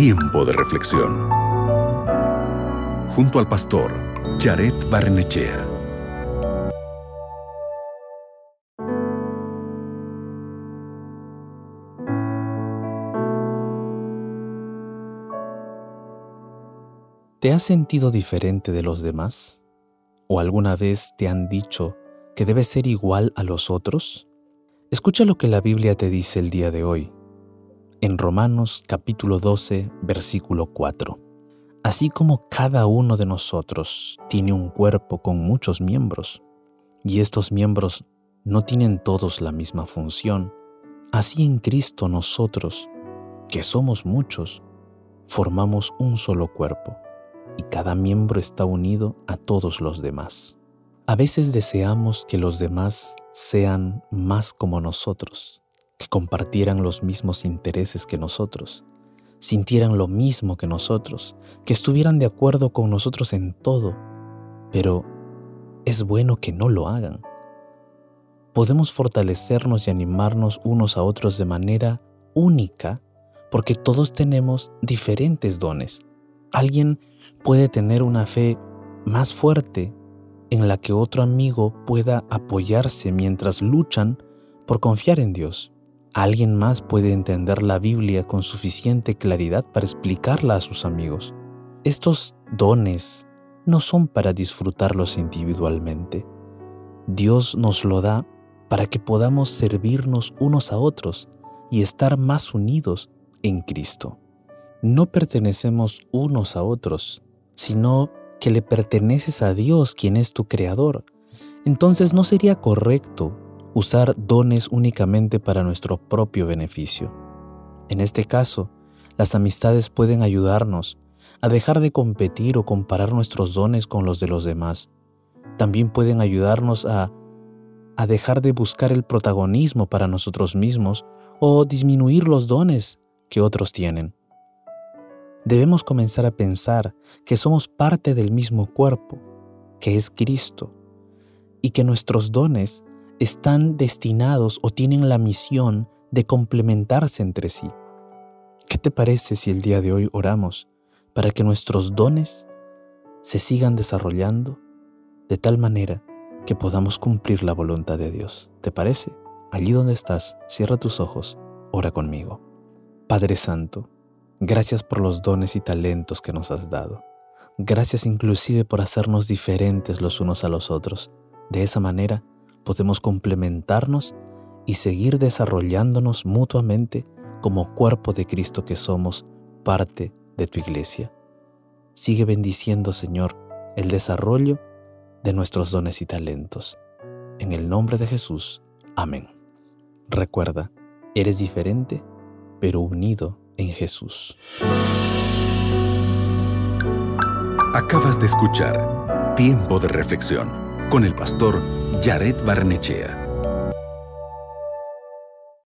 Tiempo de reflexión. Junto al pastor Jared Barnechea. ¿Te has sentido diferente de los demás? ¿O alguna vez te han dicho que debes ser igual a los otros? Escucha lo que la Biblia te dice el día de hoy, en Romanos capítulo 12, versículo 4. Así como cada uno de nosotros tiene un cuerpo con muchos miembros, y estos miembros no tienen todos la misma función, así en Cristo nosotros, que somos muchos, formamos un solo cuerpo y cada miembro está unido a todos los demás. A veces deseamos que los demás sean más como nosotros, compartieran los mismos intereses que nosotros, sintieran lo mismo que nosotros, que estuvieran de acuerdo con nosotros en todo, pero es bueno que no lo hagan. Podemos fortalecernos y animarnos unos a otros de manera única porque todos tenemos diferentes dones. Alguien puede tener una fe más fuerte en la que otro amigo pueda apoyarse mientras luchan por confiar en Dios. Alguien más puede entender la Biblia con suficiente claridad para explicarla a sus amigos. Estos dones no son para disfrutarlos individualmente. Dios nos lo da para que podamos servirnos unos a otros y estar más unidos en Cristo. No pertenecemos unos a otros, sino que le perteneces a Dios quien es tu creador. Entonces no sería correcto usar dones únicamente para nuestro propio beneficio. En este caso, las amistades pueden ayudarnos a dejar de competir o comparar nuestros dones con los de los demás. También pueden ayudarnos a, a dejar de buscar el protagonismo para nosotros mismos o disminuir los dones que otros tienen debemos comenzar a pensar que somos parte del mismo cuerpo, que es Cristo, y que nuestros dones están destinados o tienen la misión de complementarse entre sí. ¿Qué te parece si el día de hoy oramos para que nuestros dones se sigan desarrollando de tal manera que podamos cumplir la voluntad de Dios? ¿Te parece? Allí donde estás, cierra tus ojos, ora conmigo. Padre Santo, Gracias por los dones y talentos que nos has dado. Gracias inclusive por hacernos diferentes los unos a los otros. De esa manera podemos complementarnos y seguir desarrollándonos mutuamente como cuerpo de Cristo que somos parte de tu iglesia. Sigue bendiciendo, Señor, el desarrollo de nuestros dones y talentos. En el nombre de Jesús. Amén. Recuerda, eres diferente, pero unido en Jesús. Acabas de escuchar Tiempo de Reflexión con el pastor Jared Barnechea.